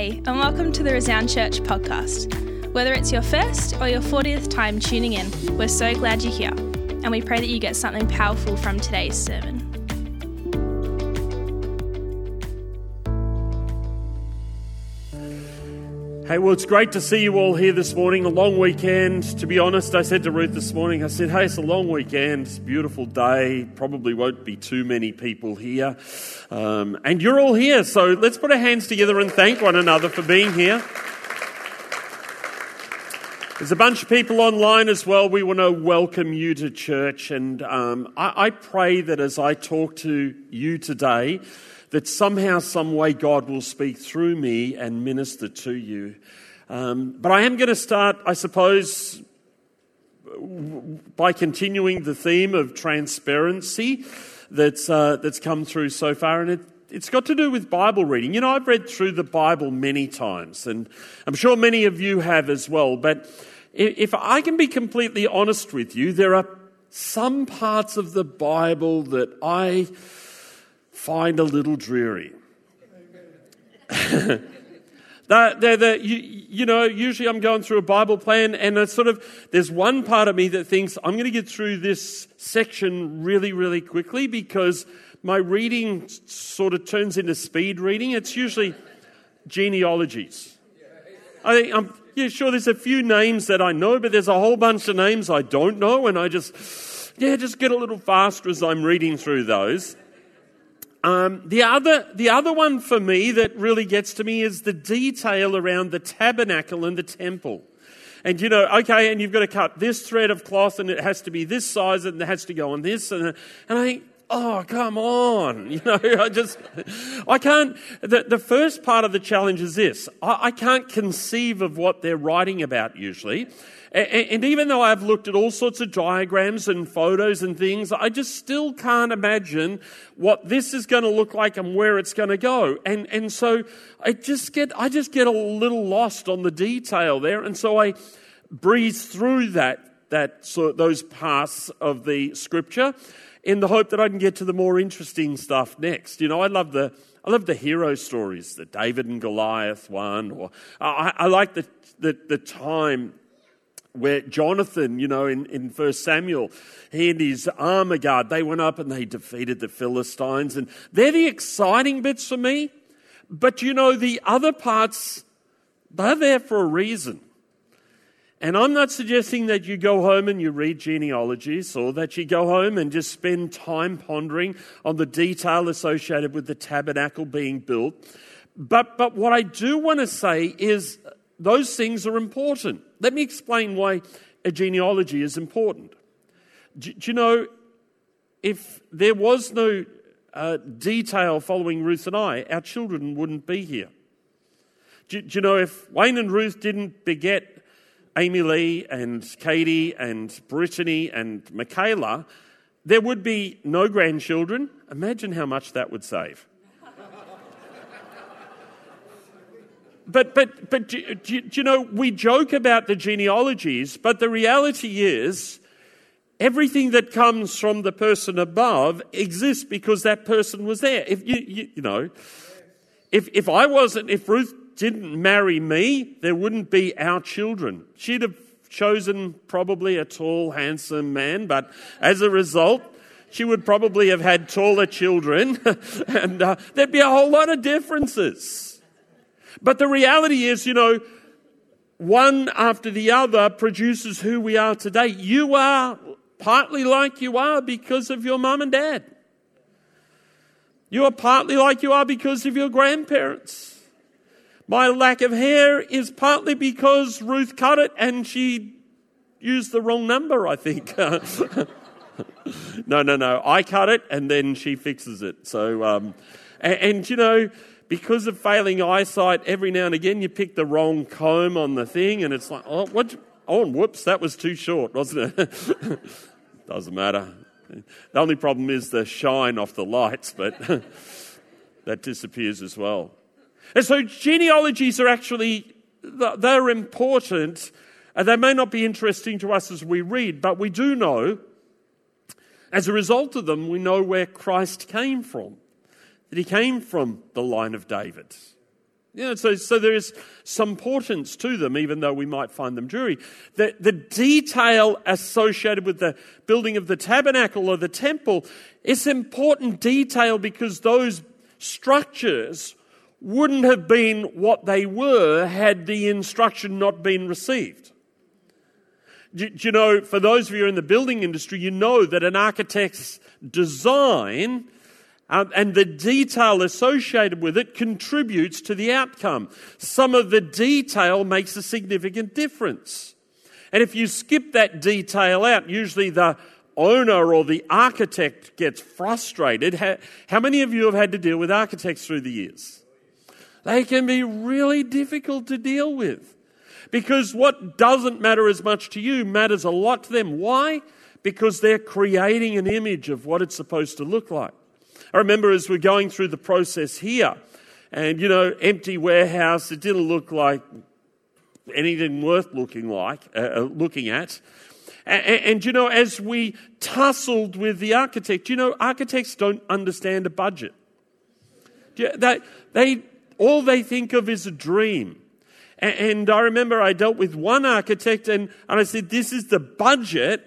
And welcome to the Resound Church podcast. Whether it's your first or your 40th time tuning in, we're so glad you're here, and we pray that you get something powerful from today's sermon. Hey, well, it's great to see you all here this morning. A long weekend. To be honest, I said to Ruth this morning, I said, hey, it's a long weekend. It's a beautiful day. Probably won't be too many people here. Um, and you're all here, so let's put our hands together and thank one another for being here. There's a bunch of people online as well. We want to welcome you to church, and um, I, I pray that as I talk to you today, that somehow, some way, God will speak through me and minister to you. Um, but I am going to start, I suppose, by continuing the theme of transparency that's, uh, that's come through so far. And it, it's got to do with Bible reading. You know, I've read through the Bible many times, and I'm sure many of you have as well. But if I can be completely honest with you, there are some parts of the Bible that I find a little dreary. They're, you, you, know, usually I'm going through a Bible plan, and it's sort of there's one part of me that thinks I'm going to get through this section really, really quickly because my reading sort of turns into speed reading. It's usually genealogies. I think I'm yeah, sure there's a few names that I know, but there's a whole bunch of names I don't know, and I just yeah, just get a little faster as I'm reading through those. Um, the other, the other one for me that really gets to me is the detail around the tabernacle and the temple. And you know, okay, and you've got to cut this thread of cloth, and it has to be this size, and it has to go on this, and and I oh, come on, you know, I just, I can't. The, the first part of the challenge is this: I, I can't conceive of what they're writing about usually. And even though I've looked at all sorts of diagrams and photos and things, I just still can't imagine what this is going to look like and where it's going to go. And, and so I just get, I just get a little lost on the detail there. And so I breeze through that, that, so those parts of the scripture in the hope that I can get to the more interesting stuff next. You know, I love the, I love the hero stories, the David and Goliath one, or I, I like the, the, the time where Jonathan, you know, in, in 1 Samuel, he and his armor guard, they went up and they defeated the Philistines. And they're the exciting bits for me. But you know, the other parts, they're there for a reason. And I'm not suggesting that you go home and you read genealogies or that you go home and just spend time pondering on the detail associated with the tabernacle being built. But, but what I do want to say is those things are important. Let me explain why a genealogy is important. Do, do you know, if there was no uh, detail following Ruth and I, our children wouldn't be here. Do, do you know, if Wayne and Ruth didn't beget Amy Lee and Katie and Brittany and Michaela, there would be no grandchildren. Imagine how much that would save. but, but, but do, do, do you know, we joke about the genealogies, but the reality is everything that comes from the person above exists because that person was there. If you, you, you know, if, if I wasn't, if Ruth didn't marry me, there wouldn't be our children. She'd have chosen probably a tall, handsome man, but as a result, she would probably have had taller children, and uh, there'd be a whole lot of differences. But the reality is, you know, one after the other produces who we are today. You are partly like you are because of your mum and dad. You are partly like you are because of your grandparents. My lack of hair is partly because Ruth cut it and she used the wrong number, I think. no, no, no. I cut it and then she fixes it. So, um, and, and you know, because of failing eyesight, every now and again you pick the wrong comb on the thing, and it's like, oh, what? Oh, and whoops, that was too short, wasn't it? Doesn't matter. The only problem is the shine off the lights, but that disappears as well. And so genealogies are actually they're important, and they may not be interesting to us as we read, but we do know. As a result of them, we know where Christ came from that he came from the line of David. Know, so, so there is some importance to them, even though we might find them dreary. The, the detail associated with the building of the tabernacle or the temple is important detail because those structures wouldn't have been what they were had the instruction not been received. Do, do you know, for those of you in the building industry, you know that an architect's design um, and the detail associated with it contributes to the outcome. Some of the detail makes a significant difference. And if you skip that detail out, usually the owner or the architect gets frustrated. How, how many of you have had to deal with architects through the years? They can be really difficult to deal with because what doesn't matter as much to you matters a lot to them. Why? Because they're creating an image of what it's supposed to look like. I remember as we're going through the process here, and you know, empty warehouse, it didn't look like anything worth looking like, uh, uh looking at. And, and, you know, as we tussled with the architect, you know, architects don't understand a budget. They, they, all they think of is a dream. And, I remember I dealt with one architect and, and I said, This is the budget.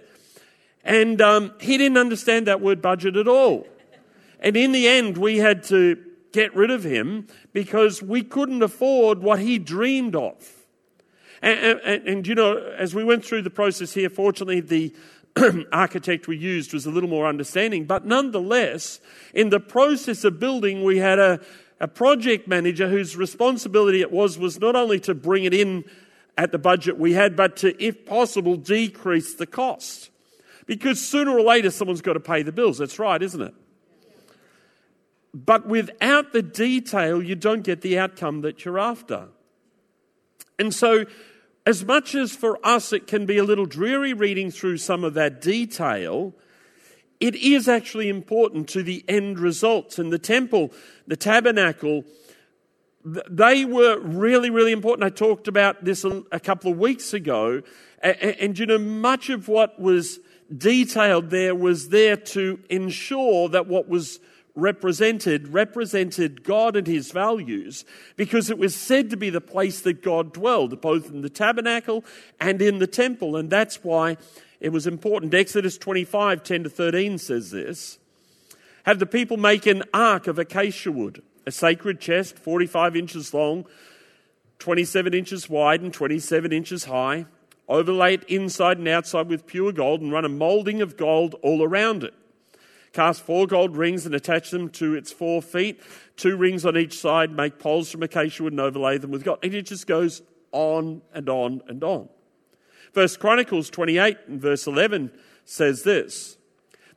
And um, he didn't understand that word budget at all. And in the end, we had to get rid of him because we couldn't afford what he dreamed of. And, and, and you know, as we went through the process here, fortunately, the architect we used was a little more understanding. But nonetheless, in the process of building, we had a, a project manager whose responsibility it was was not only to bring it in at the budget we had, but to, if possible, decrease the cost. Because sooner or later, someone's got to pay the bills. That's right, isn't it? But without the detail, you don't get the outcome that you're after. And so, as much as for us it can be a little dreary reading through some of that detail, it is actually important to the end results. And the temple, the tabernacle, they were really, really important. I talked about this a couple of weeks ago. And, you know, much of what was detailed there was there to ensure that what was represented represented God and his values because it was said to be the place that God dwelled, both in the tabernacle and in the temple. And that's why it was important. Exodus 25 10 to 13 says this Have the people make an ark of acacia wood, a sacred chest, 45 inches long, 27 inches wide, and 27 inches high. Overlay it inside and outside with pure gold and run a molding of gold all around it. Cast four gold rings and attach them to its four feet. Two rings on each side. Make poles from acacia wood and overlay them with gold. And it just goes on and on and on. First Chronicles 28 and verse 11 says this.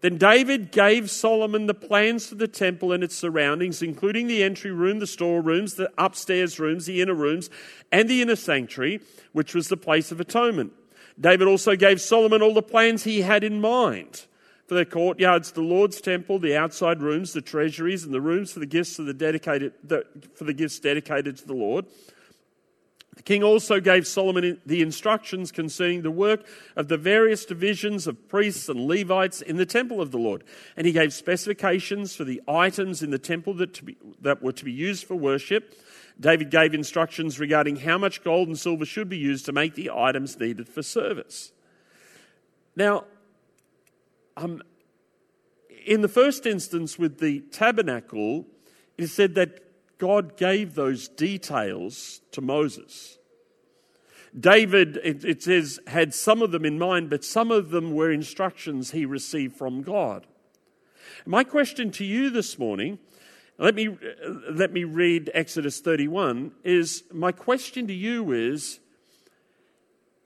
Then David gave Solomon the plans for the temple and its surroundings, including the entry room, the storerooms, the upstairs rooms, the inner rooms, and the inner sanctuary, which was the place of atonement. David also gave Solomon all the plans he had in mind for the courtyards, the Lord's temple, the outside rooms, the treasuries, and the rooms for the gifts the dedicated the, for the gifts dedicated to the Lord. The king also gave Solomon the instructions concerning the work of the various divisions of priests and Levites in the temple of the Lord. And he gave specifications for the items in the temple that, be, that were to be used for worship. David gave instructions regarding how much gold and silver should be used to make the items needed for service. Now, um, in the first instance with the tabernacle, it is said that God gave those details to Moses. David, it, it, says, had some of them in mind, but some of them were instructions he received from God. My question to you this morning, let me, let me read Exodus 31, is my question to you is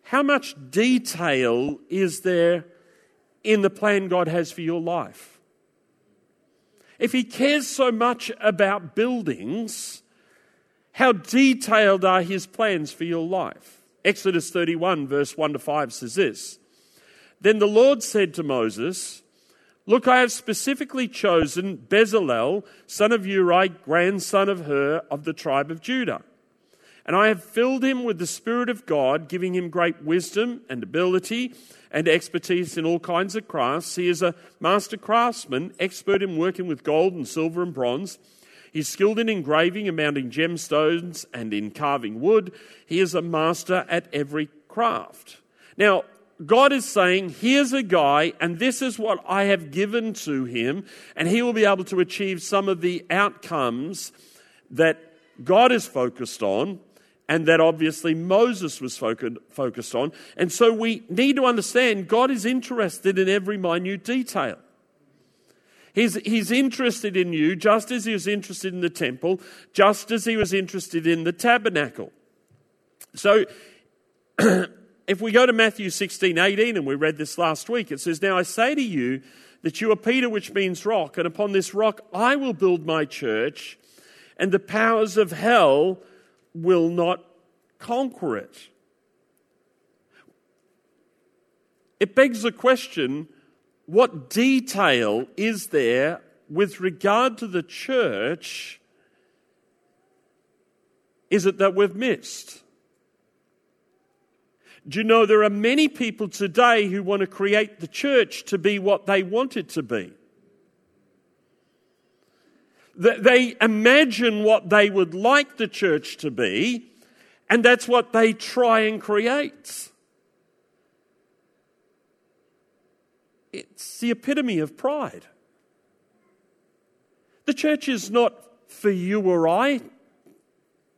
how much detail is there in the plan God has for your life. If He cares so much about buildings, how detailed are His plans for your life? Exodus 31, verse 1 to 5 says this Then the Lord said to Moses, Look, I have specifically chosen Bezalel, son of Uri, grandson of Hur, of the tribe of Judah. And I have filled him with the Spirit of God, giving him great wisdom and ability and expertise in all kinds of crafts. He is a master craftsman, expert in working with gold and silver and bronze. He's skilled in engraving and mounting gemstones and in carving wood. He is a master at every craft. Now, God is saying, here's a guy, and this is what I have given to him, and he will be able to achieve some of the outcomes that God is focused on, and that obviously Moses was focused on. And so we need to understand God is interested in every minute detail. He's, he's interested in you just as he was interested in the temple, just as he was interested in the tabernacle. So, if we go to Matthew 16 18, and we read this last week, it says, Now I say to you that you are Peter, which means rock, and upon this rock I will build my church, and the powers of hell will not conquer it. It begs the question what detail is there with regard to the church is it that we've missed? Do you know there are many people today who want to create the church to be what they want it to be? They imagine what they would like the church to be, and that's what they try and create. It's the epitome of pride. The church is not for you or I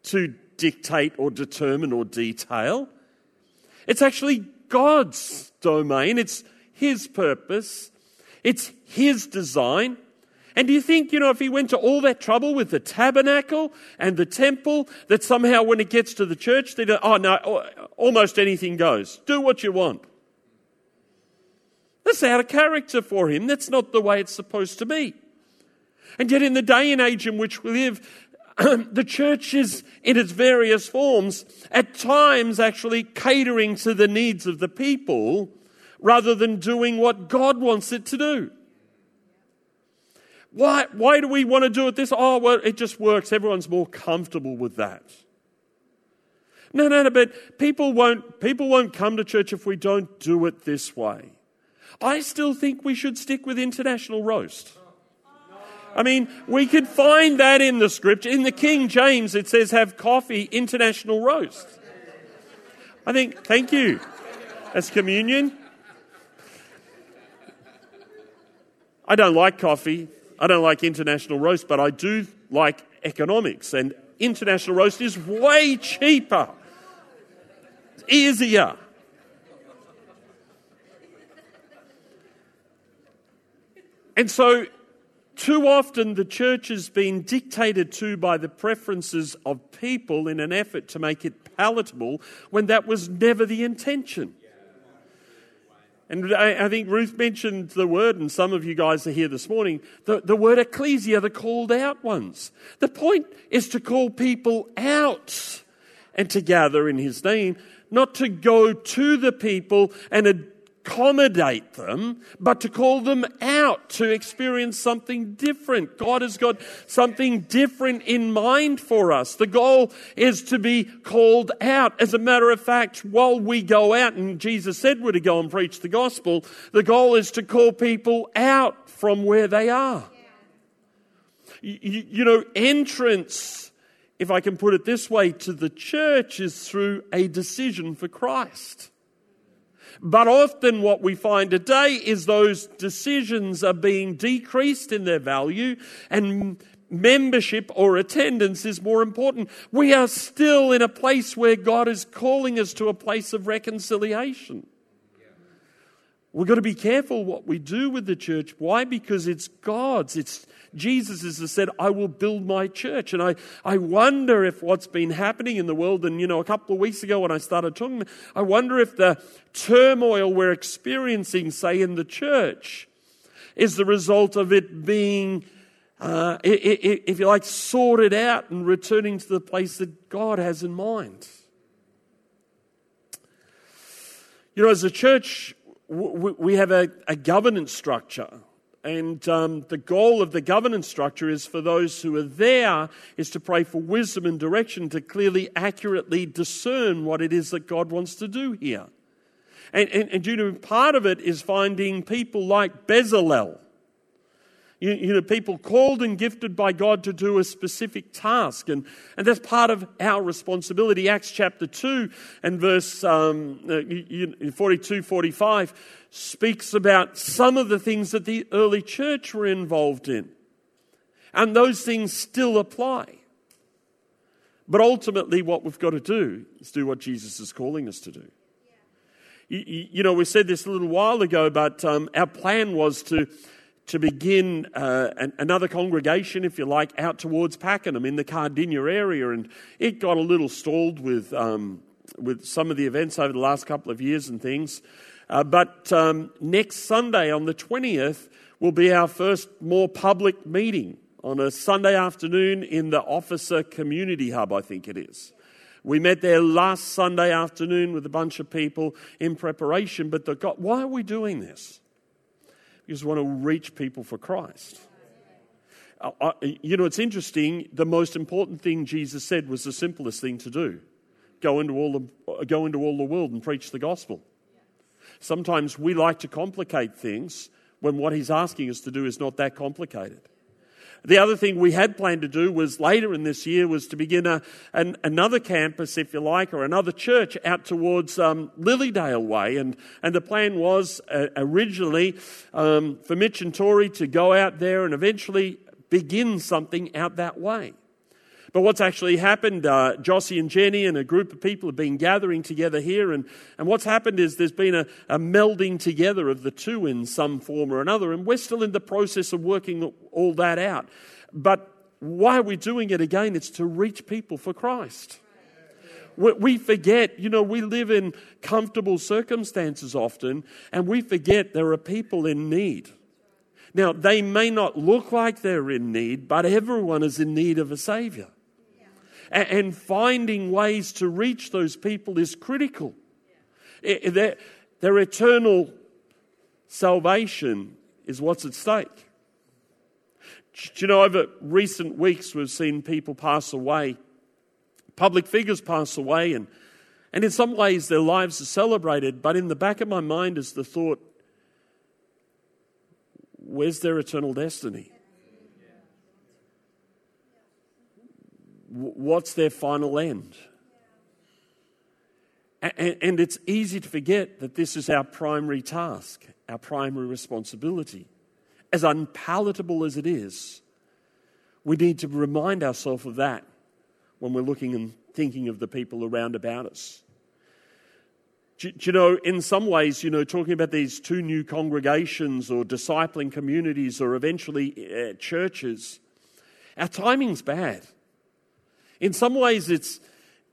to dictate or determine or detail. It's actually God's domain, it's His purpose, it's His design. And do you think, you know, if he went to all that trouble with the tabernacle and the temple, that somehow when it gets to the church, they do, oh no, almost anything goes. Do what you want. That's out of character for him. That's not the way it's supposed to be. And yet, in the day and age in which we live, the church is in its various forms, at times actually catering to the needs of the people rather than doing what God wants it to do. Why, why do we want to do it this? Oh, well, it just works. Everyone's more comfortable with that. No, no, no, but people won't, people won't come to church if we don't do it this way. I still think we should stick with international roast. I mean, we could find that in the scripture. In the King James, it says, have coffee, international roast. I think, thank you. As communion. I don't like coffee. I don't like international roast, but I do like economics. And international roast is way cheaper, easier. And so, too often the church has been dictated to by the preferences of people in an effort to make it palatable when that was never the intention. And I, I, think Ruth mentioned the word, and some of you guys are here this morning, the, the word ecclesia, the called out ones. The point is to call people out and to gather in his name, not to go to the people and accommodate them, but to call them out to experience something different. God has got something different in mind for us. The goal is to be called out. As a matter of fact, while we go out, and Jesus said we're to go and preach the gospel, the goal is to call people out from where they are. You, know, entrance, if I can put it this way, to the church is through a decision for Christ. But often what we find today is those decisions are being decreased in their value and membership or attendance is more important. We are still in a place where God is calling us to a place of reconciliation. We've got to be careful what we do with the church. Why? Because it's God's. It's Jesus has said, I will build my church. And I, I wonder if what's been happening in the world, and you know, a couple of weeks ago when I started talking, I wonder if the turmoil we're experiencing, say, in the church, is the result of it being, uh, if you like, sorted out and returning to the place that God has in mind. You know, as a church, we have a, a governance structure. And um, the goal of the governance structure is for those who are there is to pray for wisdom and direction to clearly, accurately discern what it is that God wants to do here. And, and, and due to part of it is finding people like Bezalel. You, you, know, people called and gifted by God to do a specific task, and, and that's part of our responsibility. Acts chapter 2 and verse um, uh, 42 45 speaks about some of the things that the early church were involved in. And those things still apply. But ultimately, what we've got to do is do what Jesus is calling us to do. You, you know, we said this a little while ago, but um, our plan was to to begin uh, an, another congregation, if you like, out towards Pakenham in the Cardinia area. And it got a little stalled with, um, with some of the events over the last couple of years and things. Uh, but um, next Sunday, on the 20th, will be our first more public meeting on a Sunday afternoon in the Officer Community Hub, I think it is. We met there last Sunday afternoon with a bunch of people in preparation, but the God, why are we doing this? Because we want to reach people for Christ. Uh, you know, it's interesting. The most important thing Jesus said was the simplest thing to do go into all the, go into all the world and preach the gospel. Sometimes we like to complicate things when what he's asking us to do is not that complicated. The other thing we had planned to do was later in this year was to begin a, an, another campus, if you like, or another church out towards um, Lilydale Way. And, and the plan was uh, originally um, for Mitch and Tori to go out there and eventually begin something out that way. But what's actually happened, uh, Jossie and Jenny and a group of people have been gathering together here, and, and what's happened is there's been a, a melding together of the two in some form or another, and we're still in the process of working all that out. But why are we doing it again? It's to reach people for Christ. We forget, you know, we live in comfortable circumstances often, and we forget there are people in need. Now, they may not look like they're in need, but everyone is in need of a Savior and finding ways to reach those people is critical. Their, their eternal salvation is what's at stake. Do you know, over recent weeks, we've seen people pass away, public figures pass away, and, and in some ways their lives are celebrated. But in the back of my mind is the thought where's their eternal destiny? What's their final end? And it's easy to forget that this is our primary task, our primary responsibility. As unpalatable as it is, we need to remind ourselves of that when we're looking and thinking of the people around about us. Do, you know, in some ways, you know, talking about these two new congregations or discipling communities or eventually uh, churches, our timing's bad. In some ways, it's,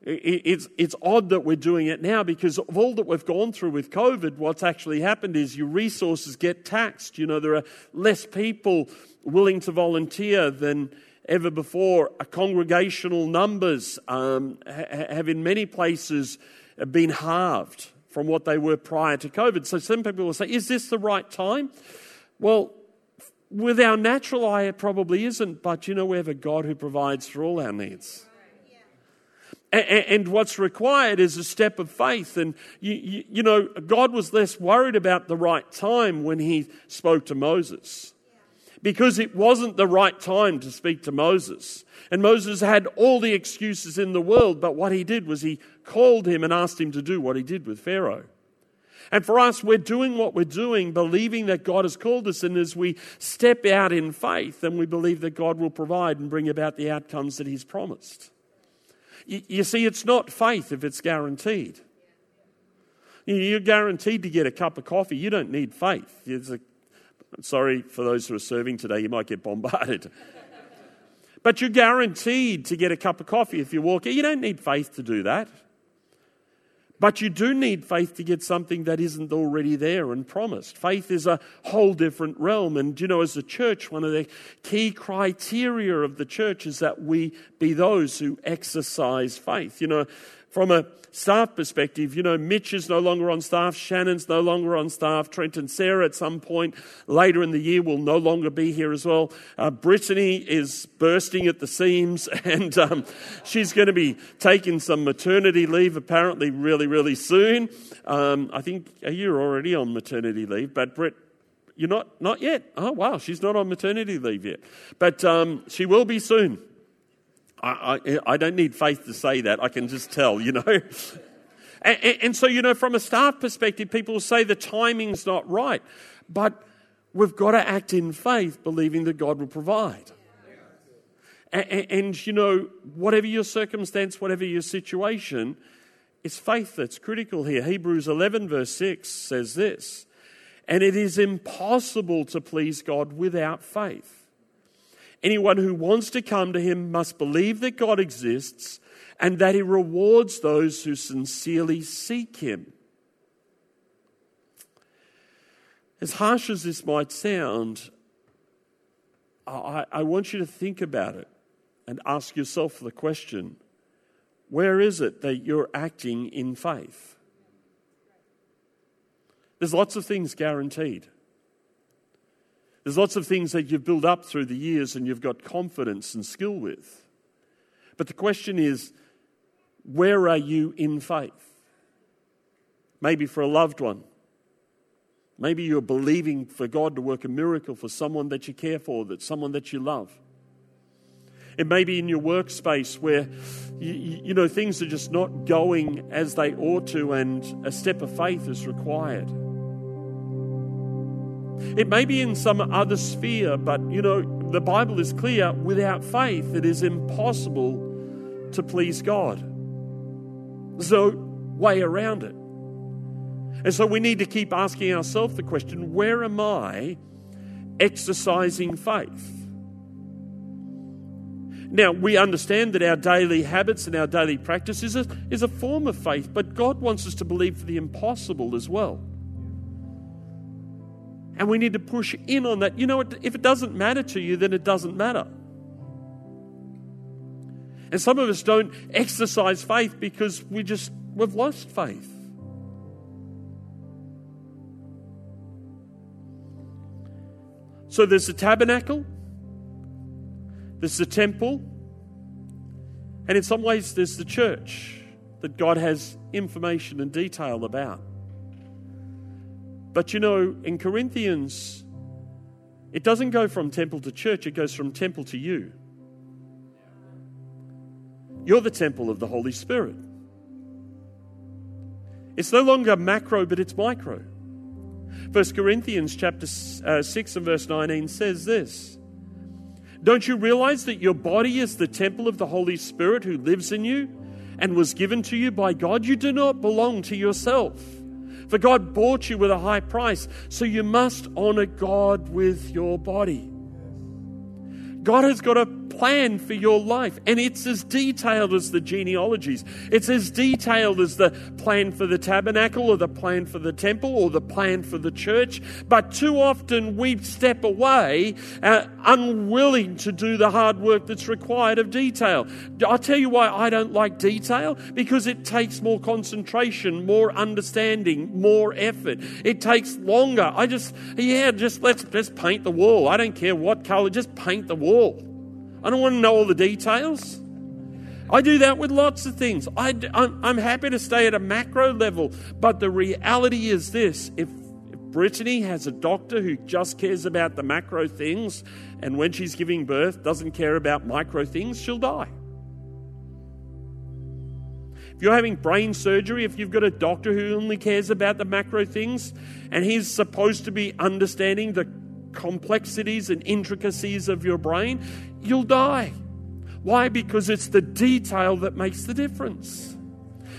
it's, it's odd that we're doing it now because of all that we've gone through with COVID, what's actually happened is your resources get taxed. You know, there are less people willing to volunteer than ever before. Congregational numbers um, have in many places been halved from what they were prior to COVID. So some people will say, is this the right time? Well, with our natural eye, it probably isn't, but you know, we have a God who provides for all our needs. And what's required is a step of faith. And, you, you, you, know, God was less worried about the right time when he spoke to Moses. Because it wasn't the right time to speak to Moses. And Moses had all the excuses in the world, but what he did was he called him and asked him to do what he did with Pharaoh. And for us, we're doing what we're doing, believing that God has called us. And as we step out in faith, then we believe that God will provide and bring about the outcomes that He's promised. You see, it's not faith if it's guaranteed. You're guaranteed to get a cup of coffee. You don't need faith. A, sorry for those who are serving today, you might get bombarded. but you're guaranteed to get a cup of coffee if you walk. You don't need faith to do that. But you do need faith to get something that isn't already there and promised. Faith is a whole different realm. And, you know, as a church, one of the key criteria of the church is that we be those who exercise faith. You know, from a staff perspective, you know, Mitch is no longer on staff, Shannon's no longer on staff, Trent and Sarah at some point later in the year will no longer be here as well. Uh, Brittany is bursting at the seams and um, she's going to be taking some maternity leave apparently really, really soon. Um, I think you're already on maternity leave, but Britt, You're not? Not yet. Oh, wow. She's not on maternity leave yet. But um, she will be soon. I, I, I, don't need faith to say that. I can just tell, you know. and, and, and so, you know, from a staff perspective, people say the timing's not right. But we've got to act in faith, believing that God will provide. And, and, you know, whatever your circumstance, whatever your situation, it's faith that's critical here. Hebrews 11, verse 6 says this And it is impossible to please God without faith. Anyone who wants to come to him must believe that God exists and that he rewards those who sincerely seek him. As harsh as this might sound, I, I want you to think about it and ask yourself the question where is it that you're acting in faith? There's lots of things guaranteed. There's lots of things that you've built up through the years and you've got confidence and skill with. But the question is, where are you in faith? Maybe for a loved one. Maybe you're believing for God to work a miracle for someone that you care for, that someone that you love. It may be in your workspace where you, you, know things are just not going as they ought to, and a step of faith is required. It may be in some other sphere, but you know the Bible is clear: without faith, it is impossible to please God. There's no way around it. And so we need to keep asking ourselves the question where am I exercising faith? Now, we understand that our daily habits and our daily practice is a, is a form of faith, but God wants us to believe for the impossible as well. And we need to push in on that. You know, if it doesn't matter to you, then it doesn't matter. And some of us don't exercise faith because we just, we've lost faith. So there's the tabernacle, there's the temple, and in some ways, there's the church that God has information and detail about. But you know, in Corinthians, it doesn't go from temple to church, it goes from temple to you. You're the temple of the Holy Spirit. It's no longer macro, but it's micro. 1 Corinthians chapter uh, 6 and verse 19 says this Don't you realize that your body is the temple of the Holy Spirit who lives in you and was given to you by God? You do not belong to yourself. For God bought you with a high price, so you must honor God with your body. God has got a plan for your life. And it's as detailed as the genealogies. It's as detailed as the plan for the tabernacle or the plan for the temple or the plan for the church. But too often we step away, uh, unwilling to do the hard work that's required of detail. I'll tell you why I don't like detail because it takes more concentration, more understanding, more effort. It takes longer. I just, yeah, just let's just paint the wall. I don't care what color, just paint the wall. I don't want to know all the details. I do that with lots of things. I, am happy to stay at a macro level, but the reality is this if, if Brittany has a doctor who just cares about the macro things, and when she's giving birth doesn't care about micro things, she'll die. If you're having brain surgery, if you've got a doctor who only cares about the macro things, and he's supposed to be understanding the complexities and intricacies of your brain, you'll die. Why? Because it's the detail that makes the difference.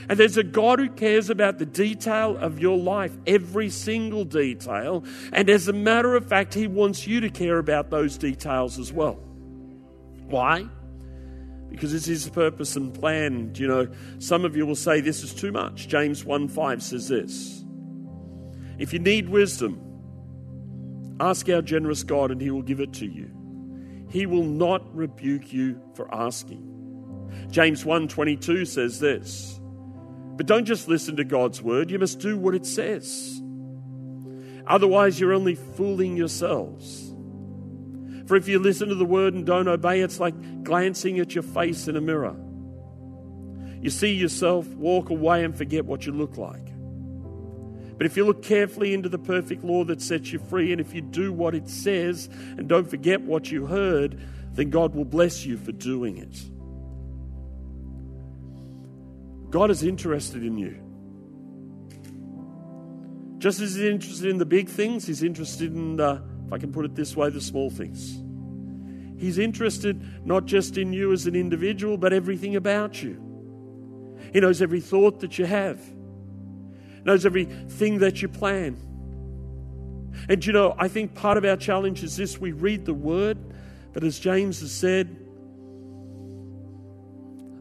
And there's a God who cares about the detail of your life, every single detail. And as a matter of fact, He wants you to care about those details as well. Why? Because it's His purpose and plan. You know, some of you will say this is too much. James 1 5 says this If you need wisdom, ask our generous God and He will give it to you. He will not rebuke you for asking. James 1:22 says this. But don't just listen to God's word, you must do what it says. Otherwise, you're only fooling yourselves. For if you listen to the word and don't obey, it's like glancing at your face in a mirror. You see yourself, walk away, and forget what you look like. But if you look carefully into the perfect law that sets you free, and if you do what it says and don't forget what you heard, then God will bless you for doing it. God is interested in you. Just as He's interested in the big things, He's interested in the, if I can put it this way, the small things. He's interested not just in you as an individual, but everything about you. He knows every thought that you have, knows everything that you plan. And you know, I think part of our challenge is this we read the word, but as James has said,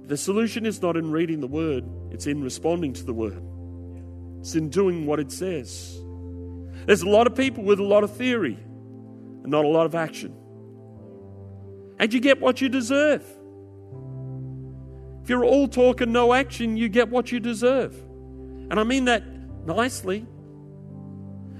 the solution is not in reading the word, it's in responding to the word. It's in doing what it says. There's a lot of people with a lot of theory and not a lot of action. And you get what you deserve. If you're all talk and no action, you get what you deserve. And I mean that nicely.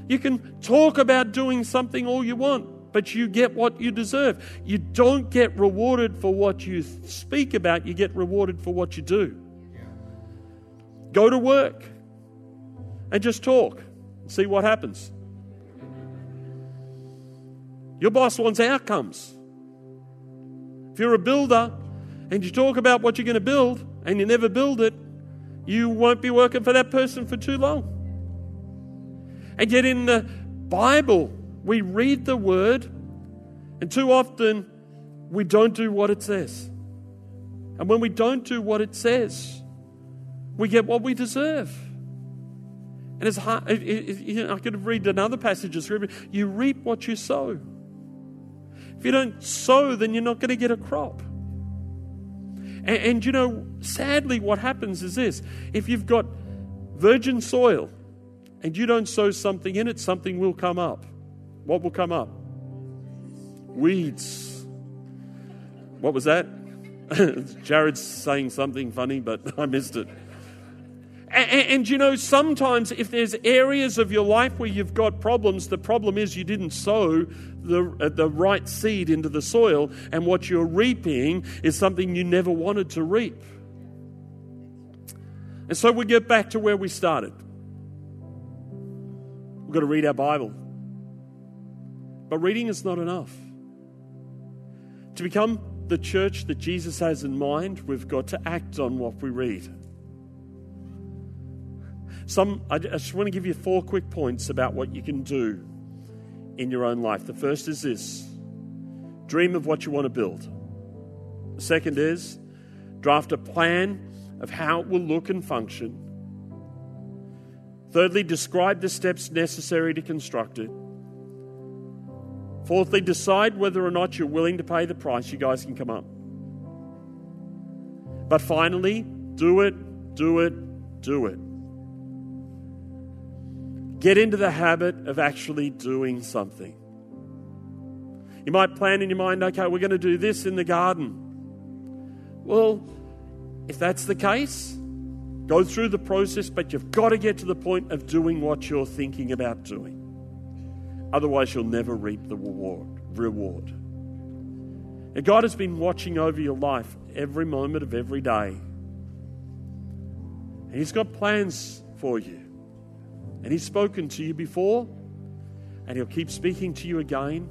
You can talk about doing something all you want, but you get what you deserve. You don't get rewarded for what you speak about, you get rewarded for what you do. Go to work and just talk, and see what happens. Your boss wants outcomes. If you're a builder and you talk about what you're going to build and you never build it, you won't be working for that person for too long. And yet, in the Bible, we read the word, and too often we don't do what it says. And when we don't do what it says, we get what we deserve. And it's hard. It, it, you know, I could have read another passage of scripture. You reap what you sow. If you don't sow, then you're not going to get a crop. And, and you know, sadly, what happens is this if you've got virgin soil and you don't sow something in it, something will come up. What will come up? Weeds. What was that? Jared's saying something funny, but I missed it. And, and, you know, sometimes if there's areas of your life where you've got problems, the problem is you didn't sow the, uh, the right seed into the soil, and what you're reaping is something you never wanted to reap. And so we get back to where we started. We've got to read our Bible. But reading is not enough. To become the church that Jesus has in mind, we've got to act on what we read. Some, I just want to give you four quick points about what you can do in your own life. The first is this dream of what you want to build. The second is draft a plan of how it will look and function. Thirdly, describe the steps necessary to construct it. Fourthly, decide whether or not you're willing to pay the price. You guys can come up. But finally, do it, do it, do it. Get into the habit of actually doing something. You might plan in your mind, okay, we're going to do this in the garden. Well, if that's the case, go through the process, but you've got to get to the point of doing what you're thinking about doing. Otherwise, you'll never reap the reward. reward. And God has been watching over your life every moment of every day. And He's got plans for you. And He's spoken to you before, and He'll keep speaking to you again.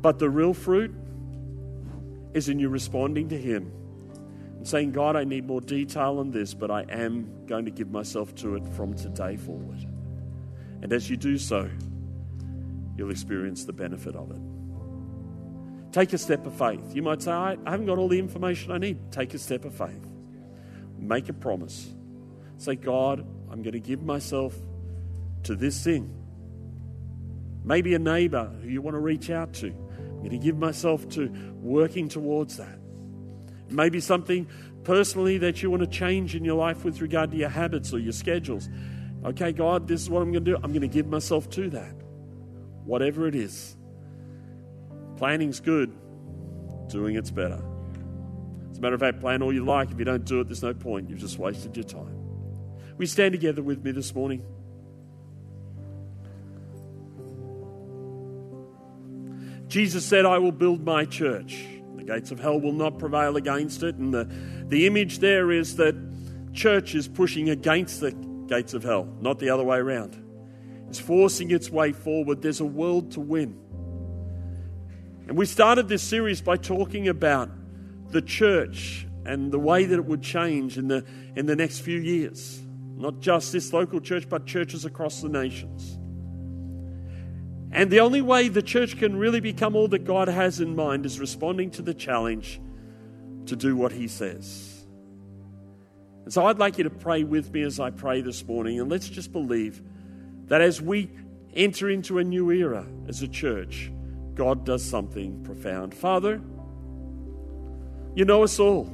But the real fruit is in you responding to Him and saying, God, I need more detail on this, but I am going to give myself to it from today forward. And as you do so, you'll experience the benefit of it. Take a step of faith. You might say, I haven't got all the information I need. Take a step of faith. Make a promise. Say, God, I'm going to give myself to this thing. Maybe a neighbor who you want to reach out to. I'm going to give myself to working towards that. Maybe something personally that you want to change in your life with regard to your habits or your schedules. Okay, God, this is what I'm going to do. I'm going to give myself to that. Whatever it is. Planning's good, doing it's better. As a matter of fact, plan all you like. If you don't do it, there's no point. You've just wasted your time. We stand together with me this morning. Jesus said, I will build my church. The gates of hell will not prevail against it. And the, the image there is that church is pushing against the gates of hell, not the other way around. It's forcing its way forward. There's a world to win. And we started this series by talking about the church and the way that it would change in the, in the next few years. Not just this local church, but churches across the nations. And the only way the church can really become all that God has in mind is responding to the challenge to do what He says. And so I'd like you to pray with me as I pray this morning, and let's just believe that as we enter into a new era as a church, God does something profound. Father, you know us all.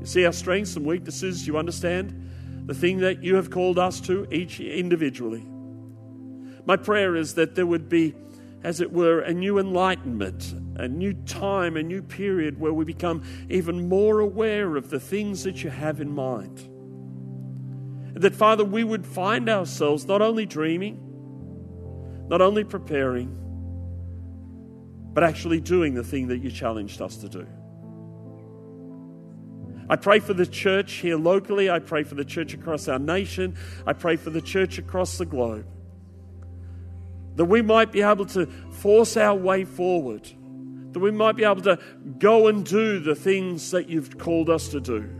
You see our strengths and weaknesses. You understand the thing that you have called us to, each individually. My prayer is that there would be, as it were, a new enlightenment, a new time, a new period where we become even more aware of the things that you have in mind. That, Father, we would find ourselves not only dreaming, not only preparing, but actually doing the thing that you challenged us to do. I pray for the church here locally. I pray for the church across our nation. I pray for the church across the globe. That we might be able to force our way forward. That we might be able to go and do the things that you've called us to do.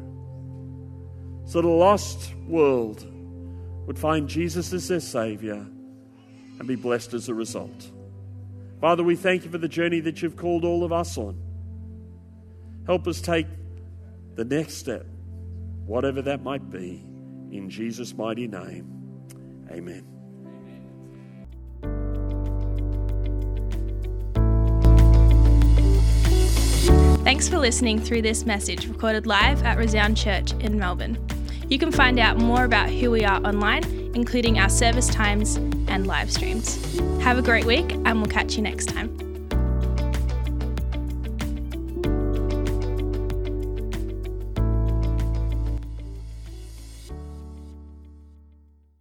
So the lost world would find Jesus as their Savior and be blessed as a result. Father, we thank you for the journey that you've called all of us on. Help us take the next step, whatever that might be, in Jesus' mighty name. Amen. Thanks for listening through this message recorded live at Resound Church in Melbourne. You can find out more about who we are online, including our service times and live streams. Have a great week, and we'll catch you next time.